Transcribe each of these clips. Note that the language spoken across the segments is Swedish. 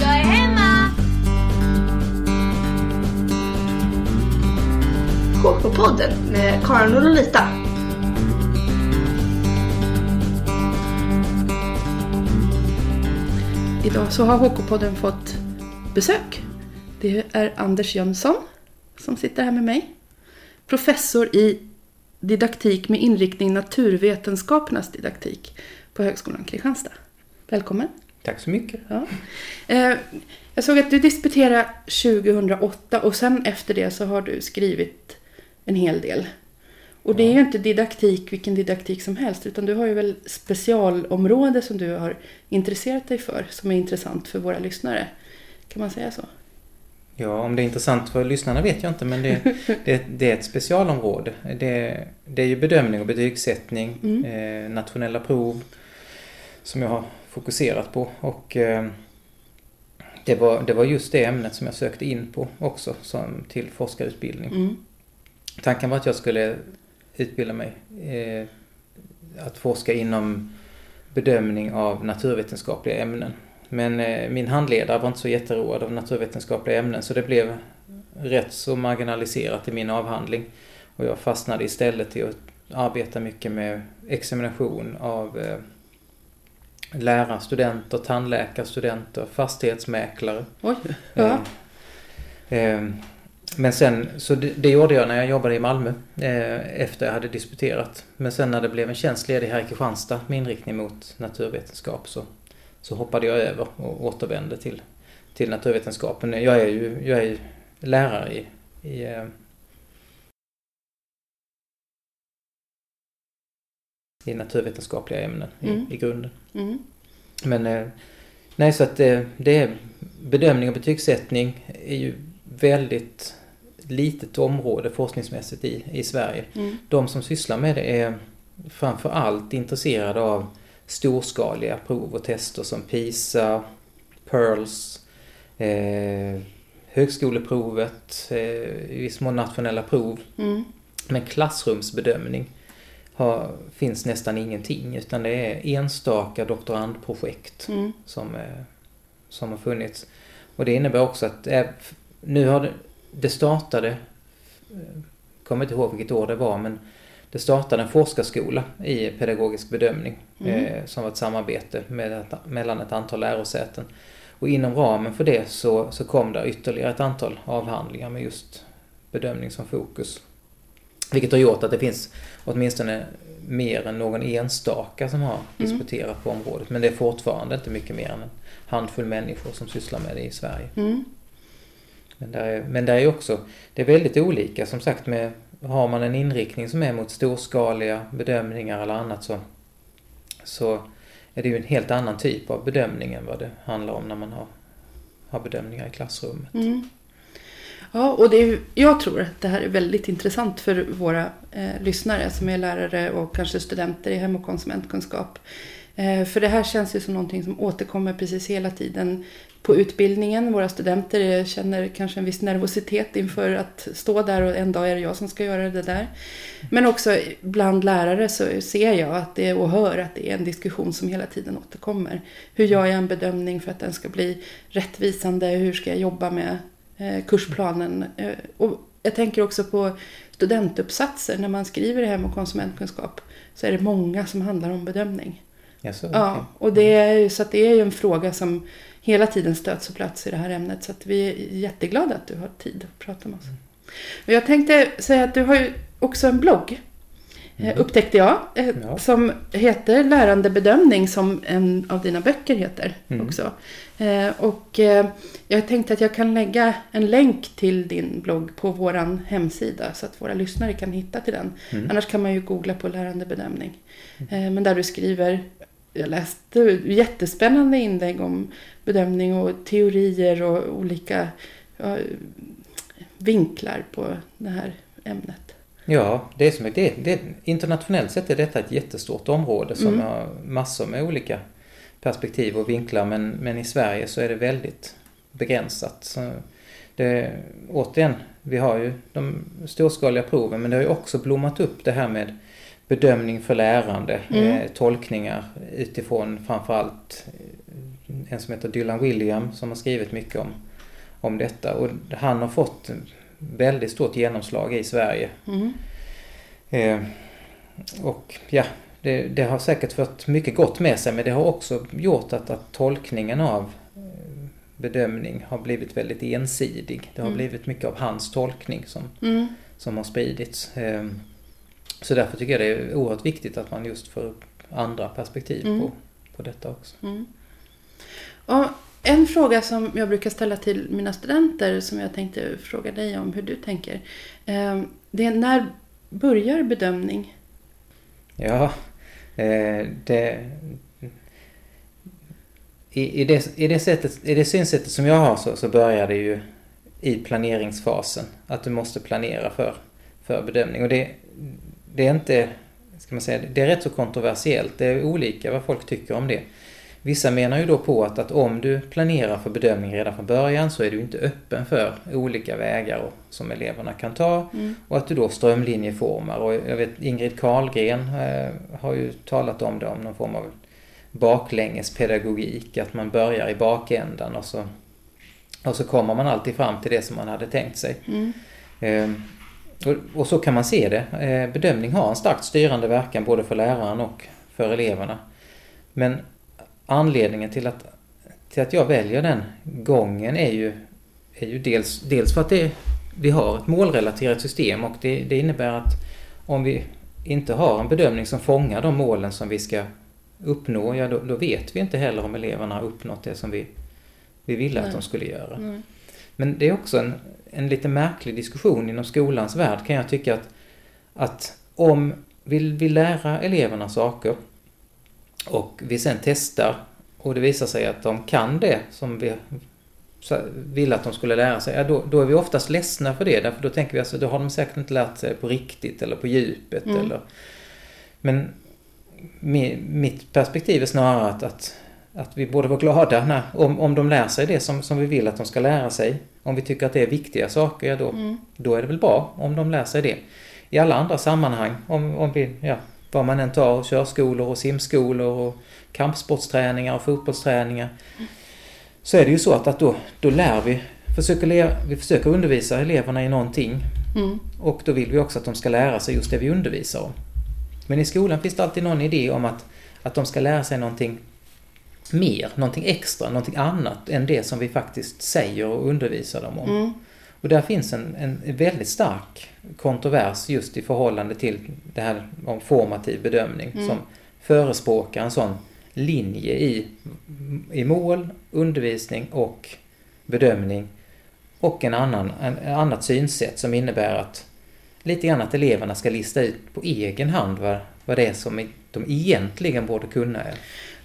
Jag är hemma! KK-podden med Karin och Lolita. Idag så har HK-podden fått besök. Det är Anders Jönsson som sitter här med mig. Professor i didaktik med inriktning naturvetenskapernas didaktik på Högskolan Kristianstad. Välkommen! Tack så mycket. Ja. Eh, jag såg att du disputerade 2008 och sen efter det så har du skrivit en hel del. Och det är ju inte didaktik, vilken didaktik som helst, utan du har ju väl specialområde som du har intresserat dig för, som är intressant för våra lyssnare. Kan man säga så? Ja, om det är intressant för lyssnarna vet jag inte, men det, det, det är ett specialområde. Det, det är ju bedömning och betygssättning, Mm. eh, nationella prov som jag har fokuserat på. Och eh, det, var, det var just det ämnet som jag sökte in på också som till forskarutbildning. Mm. Tanken var att jag skulle utbilda mig eh, att forska inom bedömning av naturvetenskapliga ämnen. Men eh, min handledare var inte så jätteroad av naturvetenskapliga ämnen så det blev rätt så marginaliserat i min avhandling. Och jag fastnade istället i att arbeta mycket med examination av eh, lärarstudenter, tandläkarstudenter, fastighetsmäklare. Oj, ja. Eh, eh, men sen, så det, det gjorde jag när jag jobbade i Malmö eh, efter jag hade disputerat. Men sen när det blev en tjänst ledig här i Kristianstad med inriktning mot naturvetenskap så, så hoppade jag över och återvände till, till naturvetenskapen. Jag är ju jag är lärare i, i i naturvetenskapliga ämnen Mm. i, i grunden. Mm. Men eh, nej, så att det, det är bedömning och betygssättning är ju väldigt litet område forskningsmässigt i, i Sverige. Mm. De som sysslar med det är framför allt intresserade av storskaliga prov och tester som PISA, PEARLS, eh, högskoleprovet, eh, i viss mån nationella prov. Mm. Men klassrumsbedömning har, finns nästan ingenting utan det är enstaka doktorandprojekt Mm. som, eh, som har funnits. Och det innebär också att eh, nu har det, det startade, eh, kommer inte ihåg vilket år det var, men det startade en forskarskola i pedagogisk bedömning Mm. eh, som var ett samarbete med mellan ett antal lärosäten. Och inom ramen för det så, så kom det ytterligare ett antal avhandlingar med just bedömning som fokus. Vilket har gjort att det finns åtminstone mer än någon enstaka som har disputerat på området. Men det är fortfarande inte mycket mer än en handfull människor som sysslar med det i Sverige. Mm. Men där är, men där är också, det är väldigt olika som sagt med, har man en inriktning som är mot storskaliga bedömningar eller annat så, så är det ju en helt annan typ av bedömning än vad det handlar om när man har, har bedömningar i klassrummet. Mm. Ja, och det är, jag tror att det här är väldigt intressant för våra eh, lyssnare som är lärare och kanske studenter i hem och konsumentkunskap. Eh, för det här känns ju som någonting som återkommer precis hela tiden på utbildningen. Våra studenter eh, känner kanske en viss nervositet inför att stå där och en dag är det jag som ska göra det där. Men också bland lärare så ser jag att det, och hör att det är en diskussion som hela tiden återkommer. Hur gör jag en bedömning för att den ska bli rättvisande? Hur ska jag jobba med kursplanen? Eh, och jag tänker också på studentuppsatser. När man skriver i hem och konsumentkunskap så är det många som handlar om bedömning. Jaså, Ja, okej. och det är, så det är ju en fråga som hela tiden stöts och plats i det här ämnet. Så vi är jätteglada att du har tid att prata med oss. Och jag tänkte säga att du har ju också en blogg. eh, Upptäckte jag. eh, Ja. Som heter Lärande bedömning som en av dina böcker heter Mm. också. Eh, Och eh, jag tänkte att jag kan lägga en länk till din blogg på våran hemsida så att våra lyssnare kan hitta till den. Mm. Annars kan man ju googla på lärande bedömning. Eh, Men där du skriver, jag läste jättespännande inlägg om bedömning och teorier och olika vinklar på det här ämnet. Ja, det är som det, det, internationellt sett är detta ett jättestort område som Mm. har massor med olika perspektiv och vinklar men, men i Sverige så är det väldigt begränsat. Så det, återigen, vi har ju de storskaliga proven men det har ju också blommat upp det här med bedömning för lärande, Mm. eh, tolkningar utifrån framförallt eh, en som heter Dylan William som har skrivit mycket om, om detta. Och han har fått väldigt stort genomslag i Sverige. Mm. Eh, och ja, det, det, har säkert fått mycket gott med sig men det har också gjort att, att tolkningen av eh, bedömning har blivit väldigt ensidig. Det har mm. blivit mycket av hans tolkning som, mm. som har spridits. Eh, så därför tycker jag det är oerhört viktigt att man just får upp andra perspektiv Mm. på, på detta också. Mm. Och en fråga som jag brukar ställa till mina studenter som jag tänkte fråga dig om hur du tänker. eh, Det är när börjar bedömning? Ja, Eh, det... I, i, det, i, det sättet, I det synsättet som jag har så, så börjar det ju i planeringsfasen. Att du måste planera för, för bedömning. Och det, det är inte, ska man säga, det är rätt så kontroversiellt. Det är olika vad folk tycker om det. Vissa menar ju då på att, att om du planerar för bedömning redan från början så är du inte öppen för olika vägar och, som eleverna kan ta Mm. och att du då strömlinjeformar. Och jag vet Ingrid Karlgren eh, har ju talat om det, om någon form av baklängespedagogik. Att man börjar i bakändan och så, och så kommer man alltid fram till det som man hade tänkt sig. Mm. Eh, och, och så kan man se det. Eh, bedömning har en starkt styrande verkan både för läraren och för eleverna. Men anledningen till att, till att jag väljer den gången är ju, är ju dels, dels för att det, vi har ett målrelaterat system och det, det innebär att om vi inte har en bedömning som fångar de målen som vi ska uppnå, ja då, då vet vi inte heller om eleverna har uppnått det som vi, vi ville Nej. att de skulle göra. Mm. Men det är också en, en lite märklig diskussion inom skolans värld kan jag tycka att, att om vi vill lära eleverna saker och vi sen testar och det visar sig att de kan det som vi ville att de skulle lära sig, ja, då, då är vi oftast ledsna för det. Därför då tänker vi alltså, då har de säkert inte lärt sig på riktigt eller på djupet. Mm. Eller, men mi, mitt perspektiv är snarare att, att, att vi borde vara glada när, om, om de lär sig det som, som vi vill att de ska lära sig. Om vi tycker att det är viktiga saker, ja, då, Mm. då är det väl bra om de lär sig det. I alla andra sammanhang, om, om vi, ja, vad man än tar, körskolor och simskolor och kampsportsträningar och fotbollsträningar. Så är det ju så att, att då, då lär vi, försöker, vi försöker undervisa eleverna i någonting Mm. och då vill vi också att de ska lära sig just det vi undervisar om. Men i skolan finns det alltid någon idé om att, att de ska lära sig någonting mer, någonting extra, någonting annat än det som vi faktiskt säger och undervisar dem om. Mm. Och där finns en, en väldigt stark kontrovers just i förhållande till det här om formativ bedömning Mm. som förespråkar en sån linje i, i mål, undervisning och bedömning och en annan, en, en annat synsätt som innebär att lite grann att eleverna ska lista ut på egen hand vad, vad det är som de egentligen borde kunna.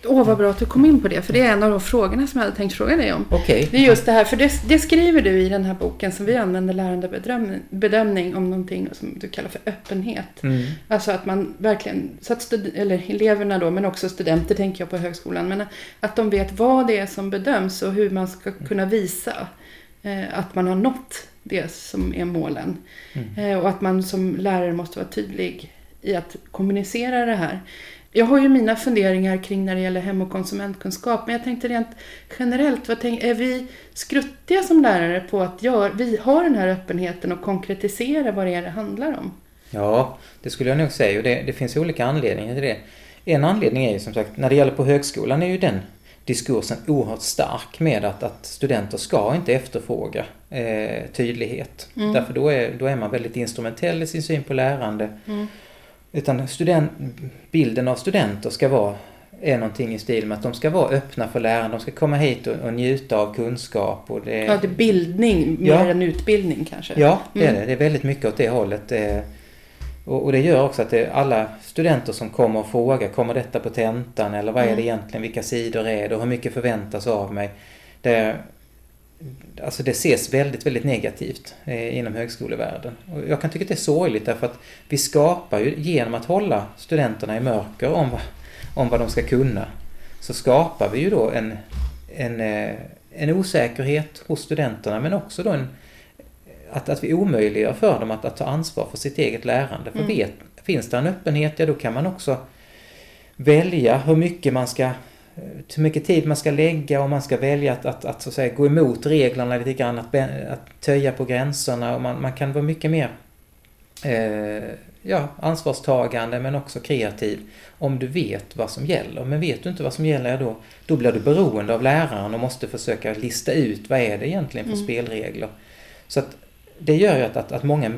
Åh, vad bra att du kom in på det, för det är en av de frågorna som jag hade tänkt fråga dig om. Okej. Det är just det här, för det, det skriver du i den här boken som vi använder lärande bedömning, bedömning om någonting som du kallar för öppenhet. Mm. Alltså att man verkligen, så att stud, eller eleverna då, men också studenter tänker jag på högskolan, men att de vet vad det är som bedöms och hur man ska kunna visa eh, att man har nått det som är målen. Mm. Eh, och att man som lärare måste vara tydlig i att kommunicera det här. Jag har ju mina funderingar kring när det gäller hem och konsumentkunskap, men jag tänkte rent generellt, vad tänk, är vi skruttiga som lärare på att gör, vi har den här öppenheten och konkretisera vad det är det handlar om? Ja, det skulle jag nog säga och det, det finns olika anledningar till det. En anledning är ju som sagt, när det gäller på högskolan är ju den diskursen oerhört stark med att, att studenter ska inte efterfråga eh, tydlighet. Mm. Därför då är, då är man väldigt instrumentell i sin syn på lärande. Mm. Utan student, bilden av studenter ska vara är någonting i stil med att de ska vara öppna för lärande, de ska komma hit och, och njuta av kunskap. Och det, Ja, det är bildning mer Ja. än utbildning kanske. Ja, det är Mm. det. Det är väldigt mycket åt det hållet. Och, och det gör också att det, alla studenter som kommer och frågar, kommer detta på tentan eller vad är det Mm. egentligen, vilka sidor är det och hur mycket förväntas av mig? Det, alltså det ses väldigt, väldigt negativt eh, inom högskolevärlden. Och jag kan tycka att det är sorgligt därför att vi skapar ju, genom att hålla studenterna i mörker om, vad- om vad de ska kunna, så skapar vi ju då en, en, eh, en osäkerhet hos studenterna men också då en, att, att vi omöjliggör för dem att, att ta ansvar för sitt eget lärande. För Mm. vet, finns det en öppenhet, ja då kan man också välja hur mycket man ska hur mycket tid man ska lägga och man ska välja att, att, att, så att säga, gå emot reglerna lite grann, att, att töja på gränserna och man, man kan vara mycket mer eh, ja, ansvarstagande men också kreativ om du vet vad som gäller. Men vet du inte vad som gäller då, då blir du beroende av läraren och måste försöka lista ut vad är det egentligen för mm. spelregler. Så att det gör ju att, att, att många,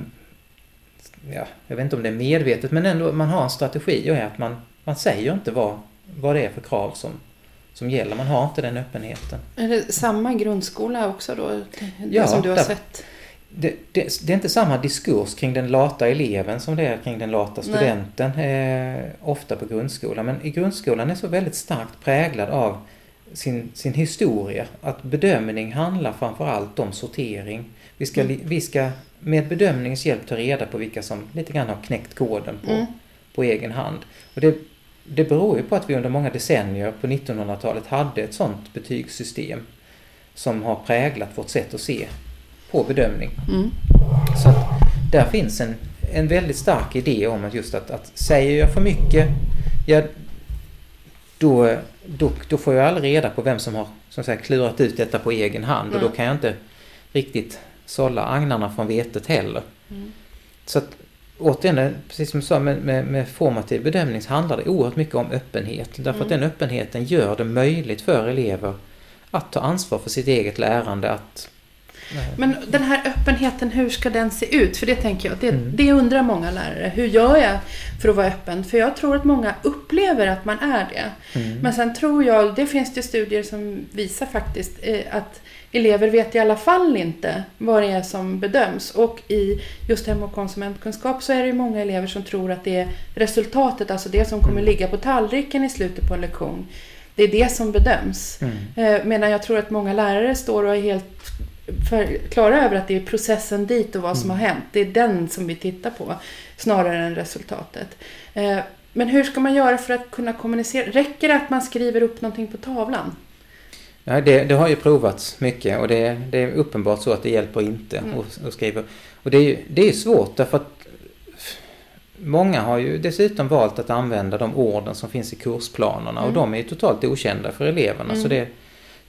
ja, jag vet inte om det är medvetet, men ändå man har en strategi och är att man, man säger inte vad, vad det är för krav som, som gäller. Man har inte den öppenheten. Är det samma grundskola också då? Det ja, som du har där, sett? Det, det, det, är inte samma diskurs kring den lata eleven som det är kring den lata studenten. Eh, ofta på grundskolan. Men i grundskolan är så väldigt starkt präglad av sin, sin historia. Att bedömning handlar framförallt om sortering. Vi ska, mm. vi ska med bedömningens hjälp ta reda på vilka som lite grann har knäckt koden på, mm. på egen hand. Och det, det beror ju på att vi under många decennier på 1900-talet hade ett sådant betygssystem som har präglat vårt sätt att se på bedömning. Mm. Så att där finns en, en väldigt stark idé om att just att, att säger jag för mycket, ja, då, då, då får jag aldrig reda på vem som har som sagt, klurat ut detta på egen hand mm. och då kan jag inte riktigt sålla agnarna från vetet heller. Mm. Så att återigen, precis som du sa med, med, med, formativ bedömning så handlar det oerhört mycket om öppenhet. Därför mm. att den öppenheten gör det möjligt för elever att ta ansvar för sitt eget lärande. Att, Men den här öppenheten, hur ska den se ut? För det tänker jag, det, mm. det undrar många lärare. Hur gör jag för att vara öppen? För jag tror att många upplever att man är det. Mm. Men sen tror jag, det finns det studier som visar faktiskt, eh, att elever vet i alla fall inte vad det är som bedöms. Och i just hem och konsumentkunskap så är det ju många elever som tror att det är resultatet, alltså det som kommer ligga på tallriken i slutet på en lektion, det är det som bedöms. Mm. Eh, medan jag tror att många lärare står och är helt klara över att det är processen dit och vad som mm. har hänt. Det är den som vi tittar på snarare än resultatet. Eh, men hur ska man göra för att kunna kommunicera? Räcker det att man skriver upp någonting på tavlan? Ja, det, det, har ju provats mycket och det, det, är uppenbart så att det hjälper inte mm. att, att, skriva. Och det är, det är svårt därför att många har ju dessutom valt att använda de orden som finns i kursplanerna mm. och de är ju totalt okända för eleverna. Mm. Så det,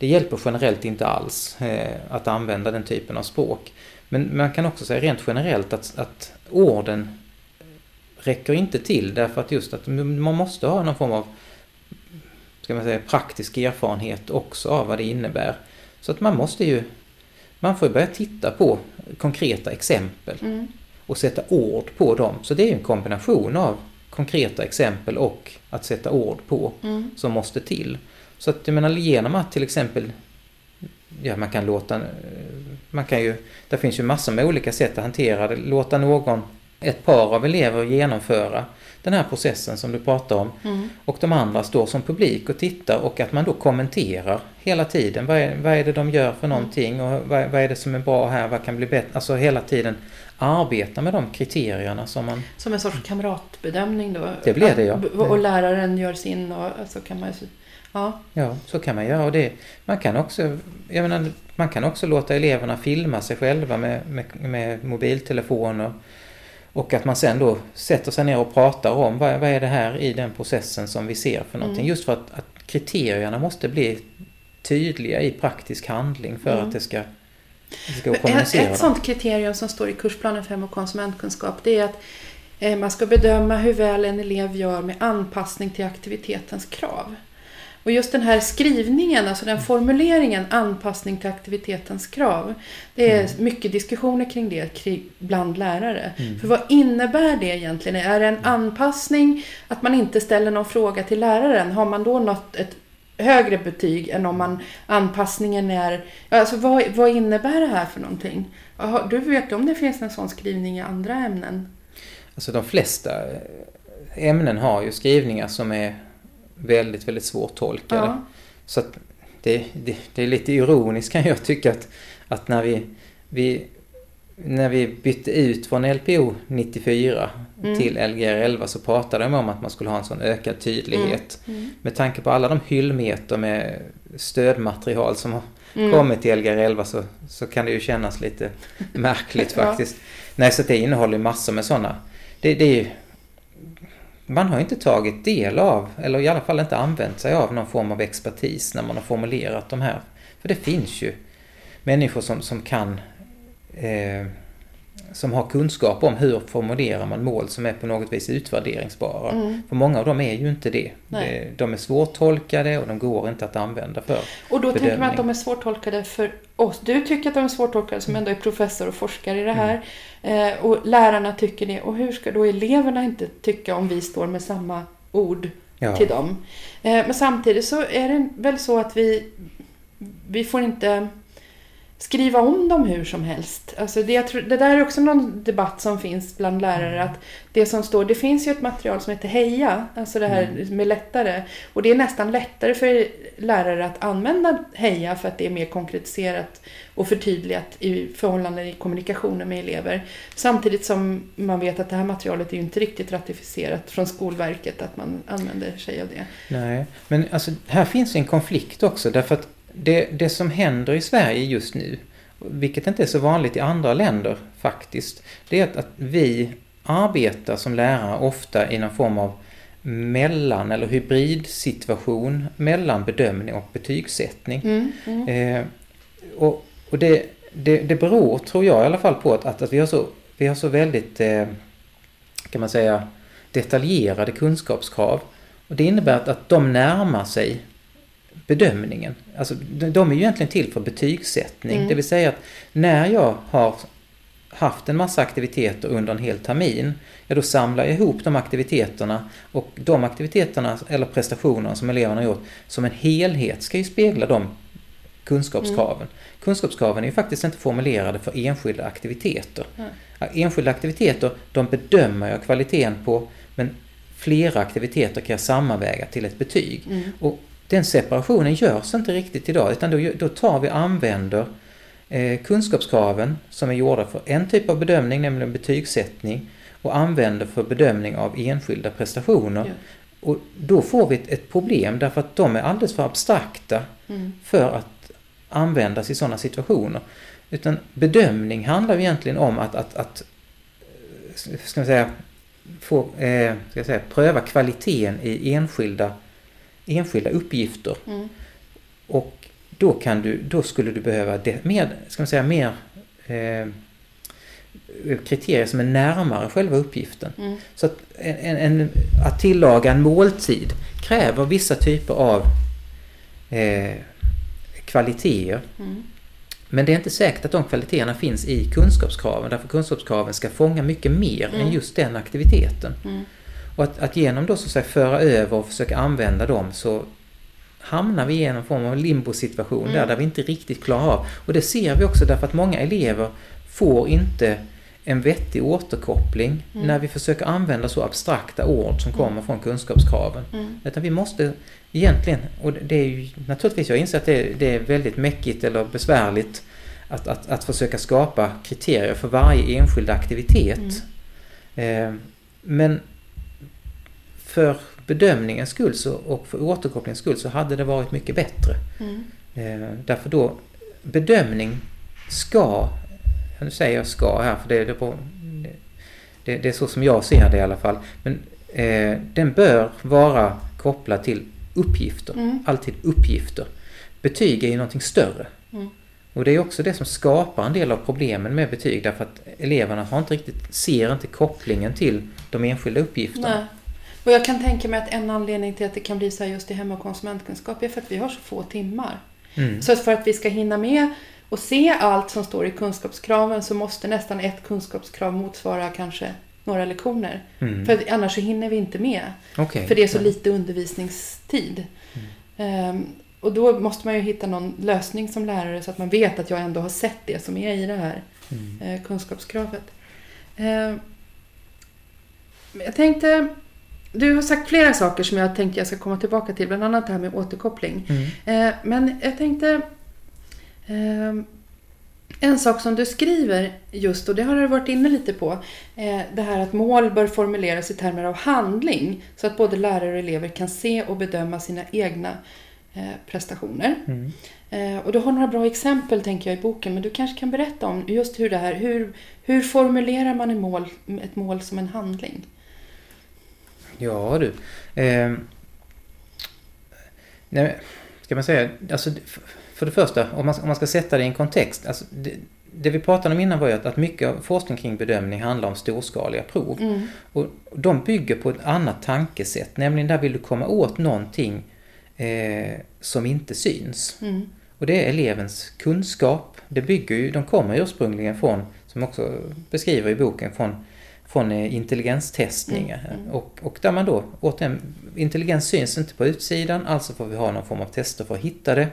det hjälper generellt inte alls eh, att använda den typen av språk. Men man kan också säga rent generellt att, att orden räcker inte till därför att just att man måste ha någon form av ska man säga, praktisk erfarenhet också av vad det innebär. Så att man måste ju, man får börja titta på konkreta exempel mm. och sätta ord på dem. Så det är en kombination av konkreta exempel och att sätta ord på mm. som måste till. Så att jag menar genom att till exempel, ja man kan låta, man kan ju, det finns ju massor med olika sätt att hantera det, låta någon, ett par av elever genomföra den här processen som du pratar om. Mm. Och de andra står som publik och tittar och att man då kommenterar hela tiden. Vad är, vad är det de gör för någonting och vad, vad är det som är bra här, vad kan bli bättre? Alltså hela tiden arbeta med de kriterierna som man... Som en sorts kamratbedömning då? Det blir det ja. Och läraren gör sin och så kan man Ja. ja, så kan man göra. Och det, man, kan också, jag menar, man kan också låta eleverna filma sig själva med, med, med mobiltelefoner och att man sen då sätter sig ner och pratar om vad, vad är det här i den processen som vi ser för någonting. Mm. Just för att, att, kriterierna måste bli tydliga i praktisk handling för mm. att det ska, det ska kommunicera. Ett, ett sånt kriterium som står i kursplanen för hem och konsumentkunskap det är att eh, man ska bedöma hur väl en elev gör med anpassning till aktivitetens krav. Och just den här skrivningen, alltså den formuleringen, anpassning till aktivitetens krav. Det är mm. mycket diskussioner kring det bland lärare. Mm. För vad innebär det egentligen? Är det en anpassning att man inte ställer någon fråga till läraren? Har man då nått ett högre betyg än om man anpassningen är... Alltså vad, vad innebär det här för någonting? Du vet om det finns en sån skrivning i andra ämnen? Alltså de flesta ämnen har ju skrivningar som är väldigt, väldigt svårtolkade. Ja. Så att det, det, det, är lite ironiskt kan jag tycka att, att när vi, vi när vi bytte ut från LPO 94 mm. till Lgr 11 så pratade de om att man skulle ha en sån ökad tydlighet. Mm. Mm. Med tanke på alla de hyllmeter med stödmaterial som har mm. kommit till Lgr 11 så, så kan det ju kännas lite märkligt faktiskt. ja. Nej, så det innehåller massor med sådana. Det, det är ju man har inte tagit del av, eller i alla fall inte använt sig av någon form av expertis när man har formulerat de här. För det finns ju människor som, som kan eh, som har kunskap om hur formulerar man mål som är på något vis utvärderingsbara. Mm. För många av dem är ju inte det. Nej. De är svårtolkade och de går inte att använda för Och då bedömning. tänker man att de är svårtolkade för oss. Du tycker att de är svårtolkade som ändå är professor och forskare i det här. Mm. Eh, och lärarna tycker det. Och hur ska då eleverna inte tycka om vi står med samma ord ja. till dem? Eh, men samtidigt så är det väl så att vi, vi får inte skriva om dem hur som helst. Alltså det, tror, det där är också någon debatt som finns bland lärare. att Det som står, det finns ju ett material som heter Heja, alltså det här mm. med lättare. Och det är nästan lättare för lärare att använda Heja för att det är mer konkretiserat och förtydligat i förhållande i kommunikationen med elever. Samtidigt som man vet att det här materialet är ju inte riktigt ratificerat från Skolverket att man använder sig av det. Nej, men alltså här finns en konflikt också därför att det, det som händer i Sverige just nu, vilket inte är så vanligt i andra länder faktiskt, det är att, att vi arbetar som lärare ofta i någon form av mellan eller hybridsituation mellan bedömning och betygssättning. Mm, mm. Eh, och och det, det, det beror, tror jag i alla fall, på att, att, att vi, har så, vi har så väldigt, eh, kan man säga, detaljerade kunskapskrav. Och det innebär att, att de närmar sig bedömningen. Alltså, de är ju egentligen till för betygssättning. Mm. Det vill säga att när jag har haft en massa aktiviteter under en hel termin, ja då samlar jag ihop de aktiviteterna och de aktiviteterna eller prestationerna som eleverna har gjort som en helhet ska ju spegla de kunskapskraven. Mm. Kunskapskraven är ju faktiskt inte formulerade för enskilda aktiviteter. Mm. Enskilda aktiviteter, de bedömer jag kvaliteten på, men flera aktiviteter kan jag sammanväga till ett betyg. Mm. Och den separationen görs inte riktigt idag utan då, då tar vi använder eh, kunskapskraven som är gjorda för en typ av bedömning, nämligen betygssättning och använder för bedömning av enskilda prestationer. Ja. Och då får vi ett, ett, problem därför att de är alldeles för abstrakta mm. för att användas i sådana situationer. Utan bedömning handlar egentligen om att, att, att ska man säga, få, eh, ska jag säga, pröva kvaliteten i enskilda enskilda uppgifter. Mm. Och då, kan du, då skulle du behöva det, mer, ska man säga, mer eh, kriterier som är närmare själva uppgiften. Mm. Så att, en, en, att tillaga en måltid kräver vissa typer av eh, kvaliteter. Mm. Men det är inte säkert att de kvaliteterna finns i kunskapskraven därför kunskapskraven ska fånga mycket mer mm. än just den aktiviteten. Mm. Och att, att genom då så att säga föra över och försöka använda dem så hamnar vi i en form av limbosituation mm. där, där vi inte riktigt klarar av. Och det ser vi också därför att många elever får inte en vettig återkoppling mm. när vi försöker använda så abstrakta ord som kommer mm. från kunskapskraven. Mm. Utan vi måste egentligen, och det är ju naturligtvis, jag inser att det, det är väldigt mäckigt eller besvärligt att, att, att försöka skapa kriterier för varje enskild aktivitet. Mm. Eh, men för bedömningens skull så, och för återkopplingens skull så hade det varit mycket bättre. Mm. Eh, därför då, bedömning ska, nu säger jag ska här för det, det, det, det är så som jag ser det i alla fall, men eh, den bör vara kopplad till uppgifter, mm. alltid uppgifter. Betyg är ju någonting större. Mm. Och det är också det som skapar en del av problemen med betyg därför att eleverna har inte riktigt, ser inte kopplingen till de enskilda uppgifterna. Nej. Och jag kan tänka mig att en anledning till att det kan bli så här just i hem och konsumentkunskap är för att vi har så få timmar. Mm. Så för att vi ska hinna med och se allt som står i kunskapskraven så måste nästan ett kunskapskrav motsvara kanske några lektioner. Mm. För annars så hinner vi inte med. Okay. För det är så lite undervisningstid. Mm. Um, och då måste man ju hitta någon lösning som lärare så att man vet att jag ändå har sett det som är i det här uh, kunskapskravet. Uh, jag tänkte du har sagt flera saker som jag tänkte jag ska komma tillbaka till, bland annat det här med återkoppling. Mm. Eh, men jag tänkte... Eh, en sak som du skriver just, och det har du varit inne lite på, eh, det här att mål bör formuleras i termer av handling så att både lärare och elever kan se och bedöma sina egna eh, prestationer. Mm. Eh, och du har några bra exempel tänker jag i boken, men du kanske kan berätta om just hur det här, hur, hur formulerar man ett mål, ett mål som en handling? Ja du. Eh, nej, ska man säga, alltså för det första, om man, om man ska sätta det i en kontext. Alltså, det, det vi pratade om innan var ju att, att mycket av forskning kring bedömning handlar om storskaliga prov. Mm. Och de bygger på ett annat tankesätt, nämligen där vill du komma åt någonting eh, som inte syns. Mm. Och det är elevens kunskap. Det bygger ju, de kommer ursprungligen från, som också beskriver i boken, från, från eh, intelligenstestningar. Mm, mm. Och, och där man då, återigen, intelligens syns inte på utsidan, alltså får vi ha någon form av tester för att hitta det.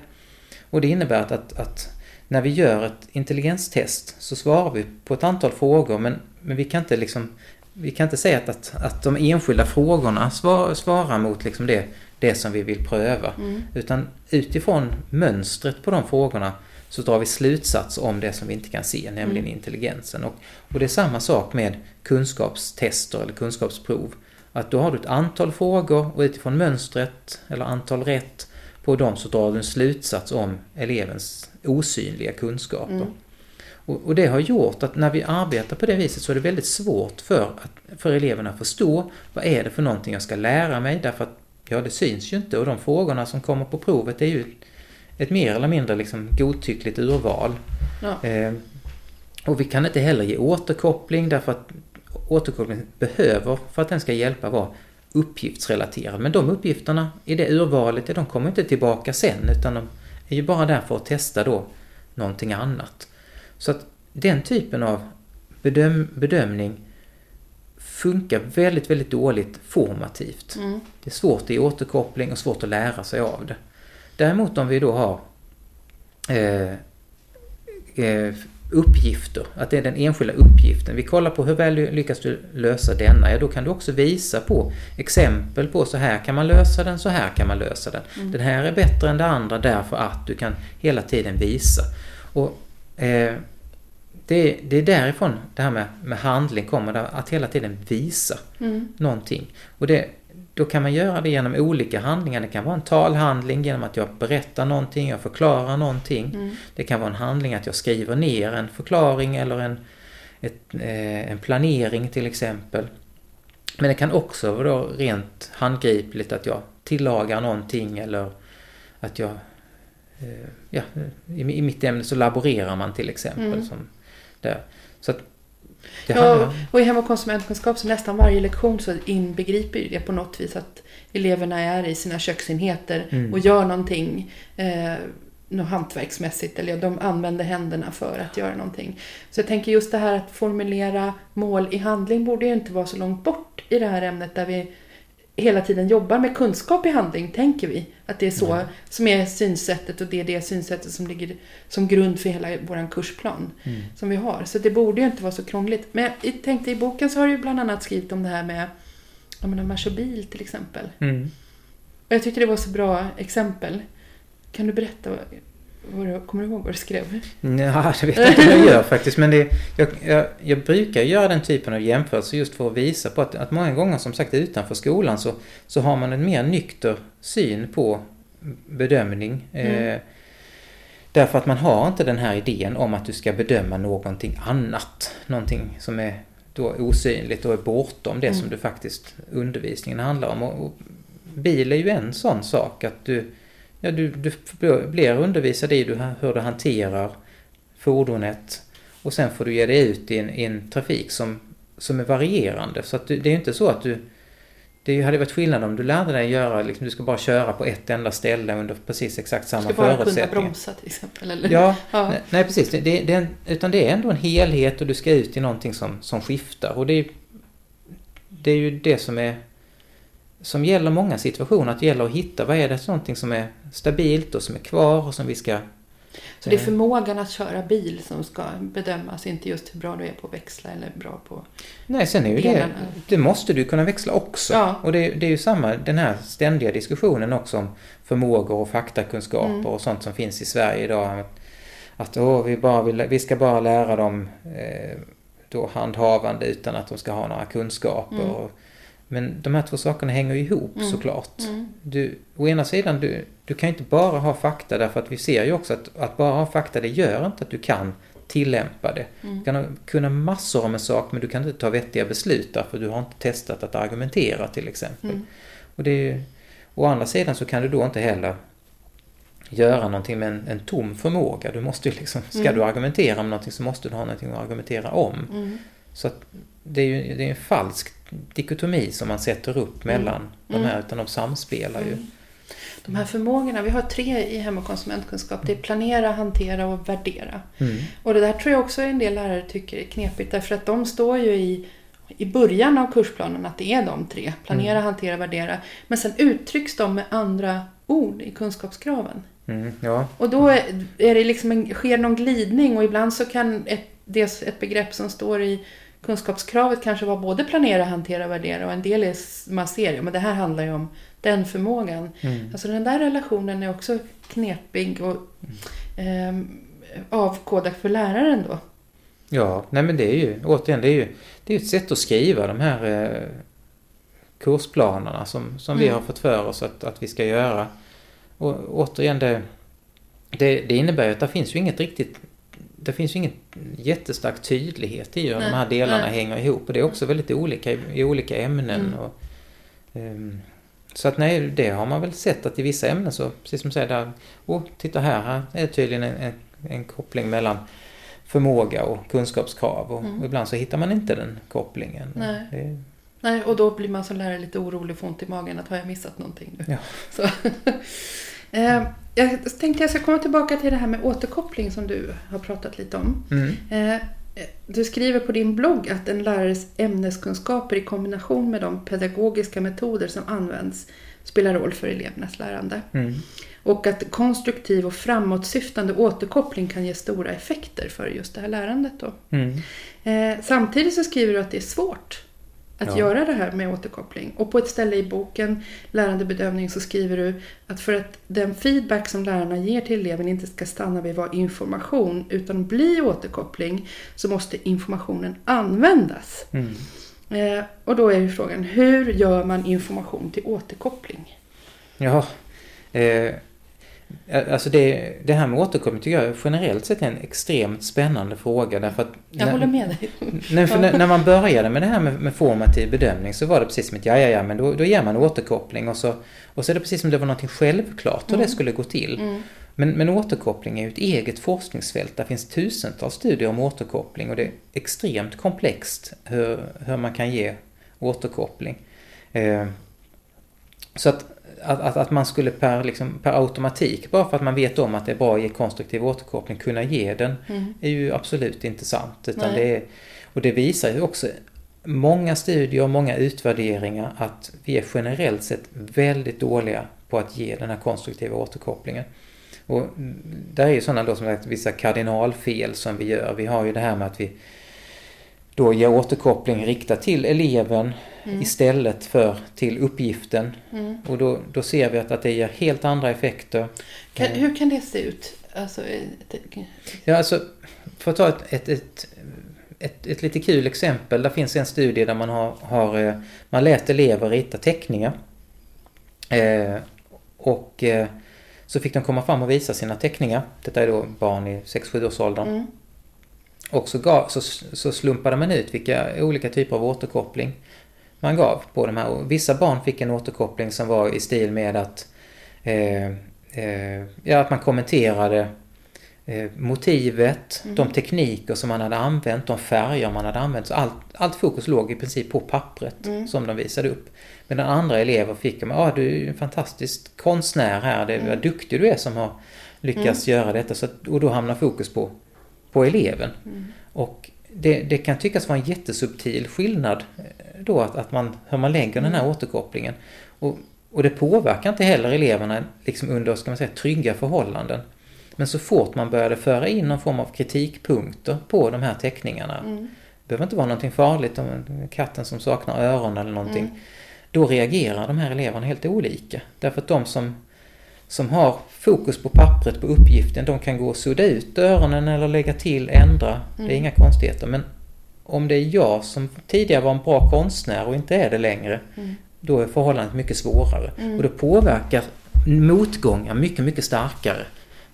Och det innebär att, att, att när vi gör ett intelligenstest så svarar vi på ett antal frågor men, men vi kan inte liksom vi kan inte säga att, att, att de enskilda frågorna svar, svarar mot liksom det, det som vi vill pröva. Mm. Utan utifrån mönstret på de frågorna så drar vi slutsats om det som vi inte kan se, nämligen Mm. intelligensen. Och, och det är samma sak med kunskapstester eller kunskapsprov. Att då har du ett antal frågor och utifrån mönstret, eller antal rätt, på dem så drar du en slutsats om elevens osynliga kunskaper. Mm. Och, och det har gjort att när vi arbetar på det viset så är det väldigt svårt för, att, för eleverna att förstå vad är det för någonting jag ska lära mig därför att ja, det syns ju inte och de frågorna som kommer på provet är ju ett mer eller mindre liksom godtyckligt urval. Ja. Eh, och vi kan inte heller ge återkoppling därför att återkoppling behöver, för att den ska hjälpa, vara uppgiftsrelaterad. Men de uppgifterna i det urvalet, de kommer inte tillbaka sen utan de är ju bara där för att testa då någonting annat. Så att den typen av bedöm bedömning funkar väldigt, väldigt dåligt formativt. Mm. Det är svårt att ge återkoppling och svårt att lära sig av det. Däremot om vi då har eh, eh, uppgifter, att det är den enskilda uppgiften. Vi kollar på hur väl lyckas du lösa denna, ja då kan du också visa på exempel på så här kan man lösa den, så här kan man lösa den. Mm. Den här är bättre än det andra därför att du kan hela tiden visa. Och eh, det, det är därifrån det här med, med handling kommer, att hela tiden visa Mm. någonting. Och det, då kan man göra det genom olika handlingar. Det kan vara en talhandling genom att jag berättar någonting, jag förklarar någonting. Mm. Det kan vara en handling att jag skriver ner en förklaring eller en, ett, eh, en planering till exempel. Men det kan också vara då rent handgripligt att jag tillagar någonting eller att jag... Eh, ja, i, i mitt ämne så laborerar man till exempel. Mm. Som där. Så att Ja, och i hem och konsumentkunskap så nästan varje lektion så inbegriper det på något vis att eleverna är i sina köksenheter Mm. och gör någonting eh, något hantverksmässigt eller de använder händerna för att göra någonting. Så jag tänker just det här att formulera mål i handling borde ju inte vara så långt bort i det här ämnet där vi hela tiden jobbar med kunskap i handling, tänker vi. Att det är så Mm. som är synsättet och det är det synsättet som ligger som grund för hela vår kursplan Mm. som vi har. Så det borde ju inte vara så krångligt. Men jag tänkte i boken så har du ju bland annat skrivit om det här med jag menar, Marsobil till exempel. Mm. Och jag tyckte det var så bra exempel. Kan du berätta, du, kommer du ihåg vad du skrev? Ja, det vet jag inte vad jag gör faktiskt. Men det, jag, jag, jag brukar göra den typen av jämförelser just för att visa på att, att många gånger som sagt utanför skolan så, så har man en mer nykter syn på bedömning. Eh, Mm. därför att man har inte den här idén om att du ska bedöma någonting annat. Någonting som är då osynligt och är bortom det Mm. som du faktiskt undervisningen handlar om. Och, och bil är ju en sån sak att du, ja, du, du blir undervisad i hur du hanterar fordonet och sen får du ge dig ut i en, i en trafik som, som är varierande. Så att du, det är ju inte så att du... Det hade varit skillnad om du lärde dig göra, liksom, du ska bara köra på ett enda ställe under precis exakt Du samma ska bara kunna förutsättningar. bromsa till exempel. Eller? Ja, Ja. Nej, nej precis. Det, det, det, utan det är ändå en helhet och du ska ut i någonting som, som skiftar. Och det är, det är ju det som är som gäller många situationer. Att det gäller att hitta vad är det någonting som är stabilt och som är kvar och som vi ska... Så det är eh, förmågan att köra bil som ska bedömas, inte just hur bra du är på att växla eller bra på... Nej, sen är ju det... Det måste du kunna växla också. Ja. Och det, det är ju samma, den här ständiga diskussionen också om förmågor och faktakunskaper Mm. och sånt som finns i Sverige idag. Att, att åh, vi, bara vill, vi ska bara lära dem eh, då handhavande utan att de ska ha några kunskaper. Mm. Och, men de här två sakerna hänger ju ihop Mm. såklart. Mm. Du, å ena sidan, du, du kan inte bara ha fakta därför att vi ser ju också att, att bara ha fakta det gör inte att du kan tillämpa det. Mm. Du kan kunna massor om en sak men du kan inte ta vettiga beslut därför du har inte testat att argumentera till exempel. Mm. Och det är å andra sidan så kan du då inte heller göra någonting med en, en tom förmåga. Du måste liksom, ska Mm. du argumentera om någonting så måste du ha någonting att argumentera om. Mm. Så att det är ju det är en falsk dikotomi som man sätter upp mellan de här, Mm. utan de samspelar ju. Mm. De här förmågorna, vi har tre i hem och konsumentkunskap. Det är planera, hantera och värdera. Mm. Och det där tror jag också en del lärare tycker är knepigt därför att de står ju i, i början av kursplanen att det är de tre. Planera, Mm. hantera, värdera. Men sen uttrycks de med andra ord i kunskapskraven. Mm, ja, Och då är, är det liksom en, sker någon glidning och ibland så kan ett, det, ett begrepp som står i kunskapskravet kanske vara både planera, hantera, värdera och en del är man ser ju, men det här handlar ju om den förmågan. mm. Alltså den där relationen är också knepig och ehm, avkodad för läraren då. ja, nej men det är ju, återigen, det är ju, det är ett sätt att skriva de här eh, kursplanerna som, som vi Mm. har fått för oss att, att vi ska göra. Och återigen, det, det, det innebär ju att det finns ju inget riktigt det finns ju ingen jättestark tydlighet i hur de här delarna nej. hänger ihop. Och det är också väldigt olika i, i olika ämnen. Mm. Och, ehm, så att nej, det har man väl sett att i vissa ämnen så, precis som du säger där, oh, titta här, här är tydligen en, en, en koppling mellan förmåga och kunskapskrav. Och, Mm. och ibland så hittar man inte den kopplingen. Nej. Det, Nej, och då blir man som lärare lite orolig och får ont i magen att har jag missat någonting nu? Ja. Så. Eh, jag tänkte jag ska komma tillbaka till det här med återkoppling som du har pratat lite om. mm, Eh, Du skriver på din blogg att en lärares ämneskunskaper i kombination med de pedagogiska metoder som används spelar roll för elevernas lärande. mm, Och att konstruktiv och framåtsyftande återkoppling kan ge stora effekter för just det här lärandet. Då. mm, Eh, samtidigt så skriver du att det är svårt att Ja. göra det här med återkoppling. Och på ett ställe i boken Lärandebedömning så skriver du att för att den feedback som lärarna ger till eleven inte ska stanna vid vara information utan bli återkoppling så måste informationen användas. mm. Eh, och då är ju frågan, hur gör man information till återkoppling? Ja, eh, alltså det, det här med återkoppling tycker jag generellt sett är en extremt spännande fråga därför att Jag när, håller med dig. när, när, man började med det här med, med formativ bedömning så var det precis som att ja, ja, ja, men då, då ger man återkoppling och så, och så är det precis som det var något självklart hur Mm. det skulle gå till. Mm. Men, men återkoppling är ju ett eget forskningsfält. Där finns tusentals studier om återkoppling och det är extremt komplext hur, hur man kan ge återkoppling. Eh, så att, att, att, att man skulle per, liksom, per automatik, bara för att man vet om att det är bra att ge konstruktiv återkoppling, kunna ge den Mm. är ju absolut inte sant. Utan Nej. det är, och det visar ju också många studier och många utvärderingar att vi är generellt sett väldigt dåliga på att ge den här konstruktiva återkopplingen. Och det är ju sådana då som sagt vissa kardinalfel som vi gör. Vi har ju det här med att vi då ger återkoppling riktat till eleven Mm. istället för till uppgiften. Mm. Och då, då ser vi att, att det ger helt andra effekter. Kan, Eh, hur kan det se ut? Alltså, Ja, alltså, för att ta ett, ett, ett, ett, ett lite kul exempel. Där finns en studie där man har, har eh, man lät elever rita teckningar. Eh, och eh, så fick de komma fram och visa sina teckningar. Detta är då barn i 6-7 års åldern. mm. Och så, gav, så, så slumpade man ut vilka olika typer av återkoppling man gav på de här. Och vissa barn fick en återkoppling som var i stil med att, eh, eh, ja, att man kommenterade eh, motivet, Mm. de tekniker som man hade använt, de färger man hade använt. Så allt, allt fokus låg i princip på pappret Mm. som de visade upp. Medan andra elever fick, ja ah, du är en fantastisk konstnär här, det, Mm. vad duktig du är som har lyckats göra detta. Så och då hamnar fokus på, på eleven. Mm. Och det, det kan tyckas vara en jättesubtil skillnad eh, då att, att man, hur man lägger den här Mm. återkopplingen. Och, och det påverkar inte heller eleverna liksom under, ska man säga, trygga förhållanden. Men så fort man började föra in någon form av kritikpunkter på de här teckningarna, Mm. det behöver inte vara någonting farligt, om en- katten som saknar öron eller någonting, Mm. då reagerar de här eleverna helt olika. Därför att de som, som har fokus på pappret, på uppgiften, de kan gå och sudda ut öronen eller lägga till, ändra. Det är Mm. inga konstigheter. Men om det är jag som tidigare var en bra konstnär och inte är det längre, Mm. då är förhållandet mycket svårare. Mm. Och det påverkar motgångar mycket, mycket starkare.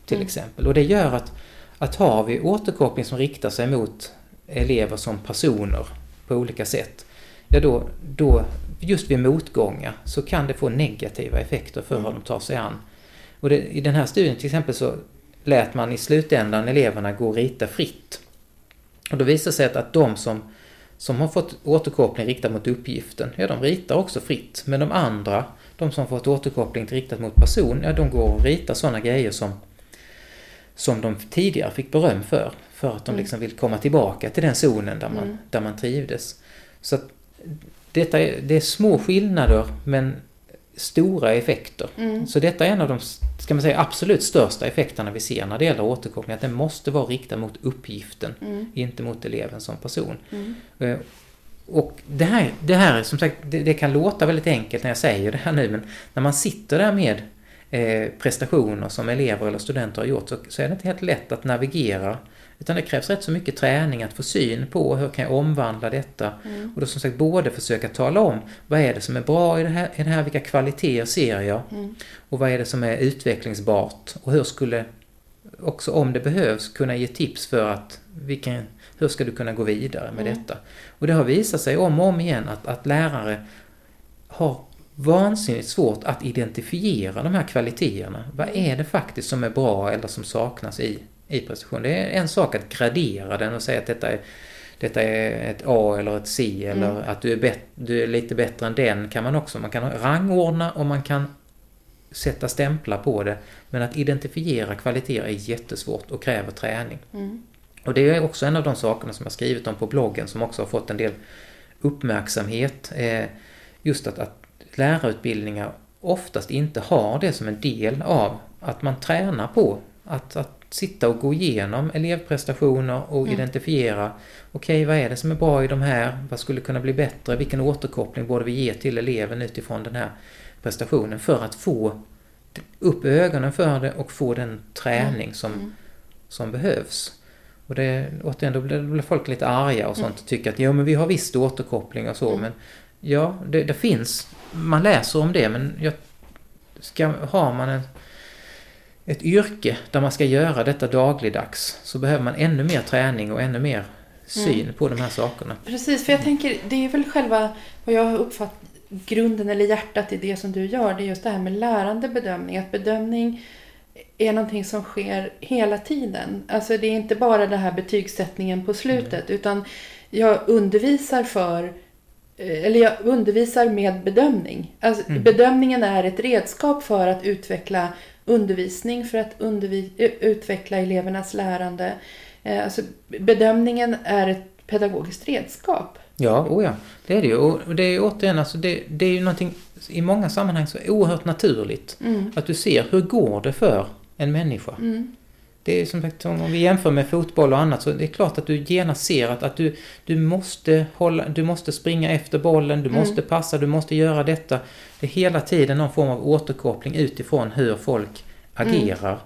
Till Mm. exempel. Och det gör att, att har vi återkoppling som riktar sig mot elever som personer på olika sätt, ja då, då just vid motgångar så kan det få negativa effekter för hur de tar sig an. Och det, I den här studien till exempel så lät man i slutändan eleverna gå och rita fritt. Och då det sig att, att de som, som har fått återkoppling riktad mot uppgiften, ja de ritar också fritt. Men de andra, de som fått återkoppling riktat mot person, ja de går och ritar sådana grejer som, som de tidigare fick beröm för. För att de liksom vill komma tillbaka till den zonen där man, mm. där man trivdes. Så att detta är, det är små skillnader men stora effekter. Mm. Så detta är en av de ska man säga, absolut största effekterna vi ser när det gäller återkoppling. Att den måste vara riktad mot uppgiften, mm. inte mot eleven som person. Mm. Eh, och det här, det här som sagt, det, det, kan låta väldigt enkelt när jag säger det här nu, men när man sitter där med eh, prestationer som elever eller studenter har gjort så, så är det inte helt lätt att navigera utan det krävs rätt så mycket träning att få syn på hur kan jag omvandla detta. Mm. Och då som sagt både försöka tala om vad är det som är bra i det här, i det här vilka kvaliteter ser jag? Mm. Och vad är det som är utvecklingsbart? Och hur skulle också om det behövs kunna ge tips för att vilken, hur ska du kunna gå vidare med mm. detta? Och det har visat sig om och om igen att, att lärare har vansinnigt svårt att identifiera de här kvaliteterna. Vad mm. är det faktiskt som är bra eller som saknas i i prestation. Det är en sak att gradera den och säga att detta är, detta är ett A eller ett C eller mm. att du är, bet, du är lite bättre än den kan man också. Man kan rangordna och man kan sätta stämplar på det. Men att identifiera kvaliteter är jättesvårt och kräver träning. Mm. Och det är också en av de sakerna som jag skrivit om på bloggen som också har fått en del uppmärksamhet. Just att, att lärarutbildningar oftast inte har det som en del av att man tränar på att, att sitta och gå igenom elevprestationer och mm. identifiera okej, okay, vad är det som är bra i de här? Vad skulle kunna bli bättre? Vilken återkoppling borde vi ge till eleven utifrån den här prestationen för att få upp ögonen för det och få den träning mm. som, mm. som behövs. Och det, återigen, då blir, blir folk lite arga och sånt och tycker att jo men vi har visst återkoppling och så mm. men ja, det, det, finns, man läser om det men jag, ska, har man en ett yrke där man ska göra detta dagligdags så behöver man ännu mer träning och ännu mer syn mm. på de här sakerna. Precis, för jag tänker det är väl själva vad jag har uppfattat grunden eller hjärtat i det som du gör. Det är just det här med lärande bedömning. Att bedömning är någonting som sker hela tiden. Alltså det är inte bara den här betygssättningen på slutet mm. utan jag undervisar för eh, eller jag undervisar med bedömning. Alltså, mm. Bedömningen är ett redskap för att utveckla undervisning för att utveckla elevernas lärande. Eh, alltså, bedömningen är ett pedagogiskt redskap. Ja, oh ja, det är det ju. Och det är ju återigen, alltså det, det är ju någonting i många sammanhang så oerhört naturligt. Mm. Att du ser, hur går det för en människa? Mm. Det är som sagt, om vi jämför med fotboll och annat så det är klart att du genast ser att, att du, du, måste hålla, du måste springa efter bollen, du mm. måste passa, du måste göra detta. Det är hela tiden någon form av återkoppling utifrån hur folk agerar. Mm.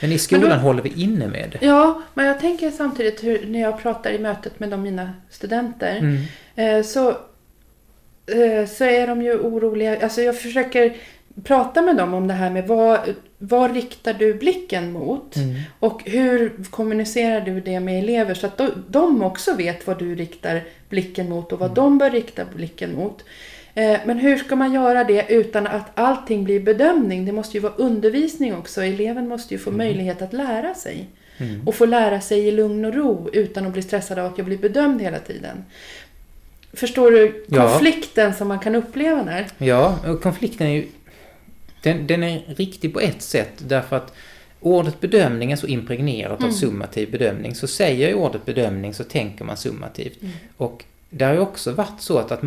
Men i skolan Men då, håller vi inne med det. Ja, men jag tänker samtidigt hur, när jag pratar i mötet med de mina studenter mm. eh, så, eh, så är de ju oroliga. Alltså jag försöker prata med dem om det här med vad, vad riktar du blicken mot? Mm. Och hur kommunicerar du det med elever så att de också vet vad du riktar blicken mot och vad mm. de bör rikta blicken mot. Eh, men hur ska man göra det utan att allting blir bedömning? Det måste ju vara undervisning också. Eleven måste ju få mm. möjlighet att lära sig. Mm. Och få lära sig i lugn och ro utan att bli stressad av att jag blir bedömd hela tiden. Förstår du konflikten ja. som man kan uppleva där? Ja, och konflikten är ju den, den är riktig på ett sätt därför att ordet bedömning är så impregnerat mm. av summativ bedömning. Så säger jag ordet bedömning så tänker man summativt. Mm. Och det har ju också varit så att, att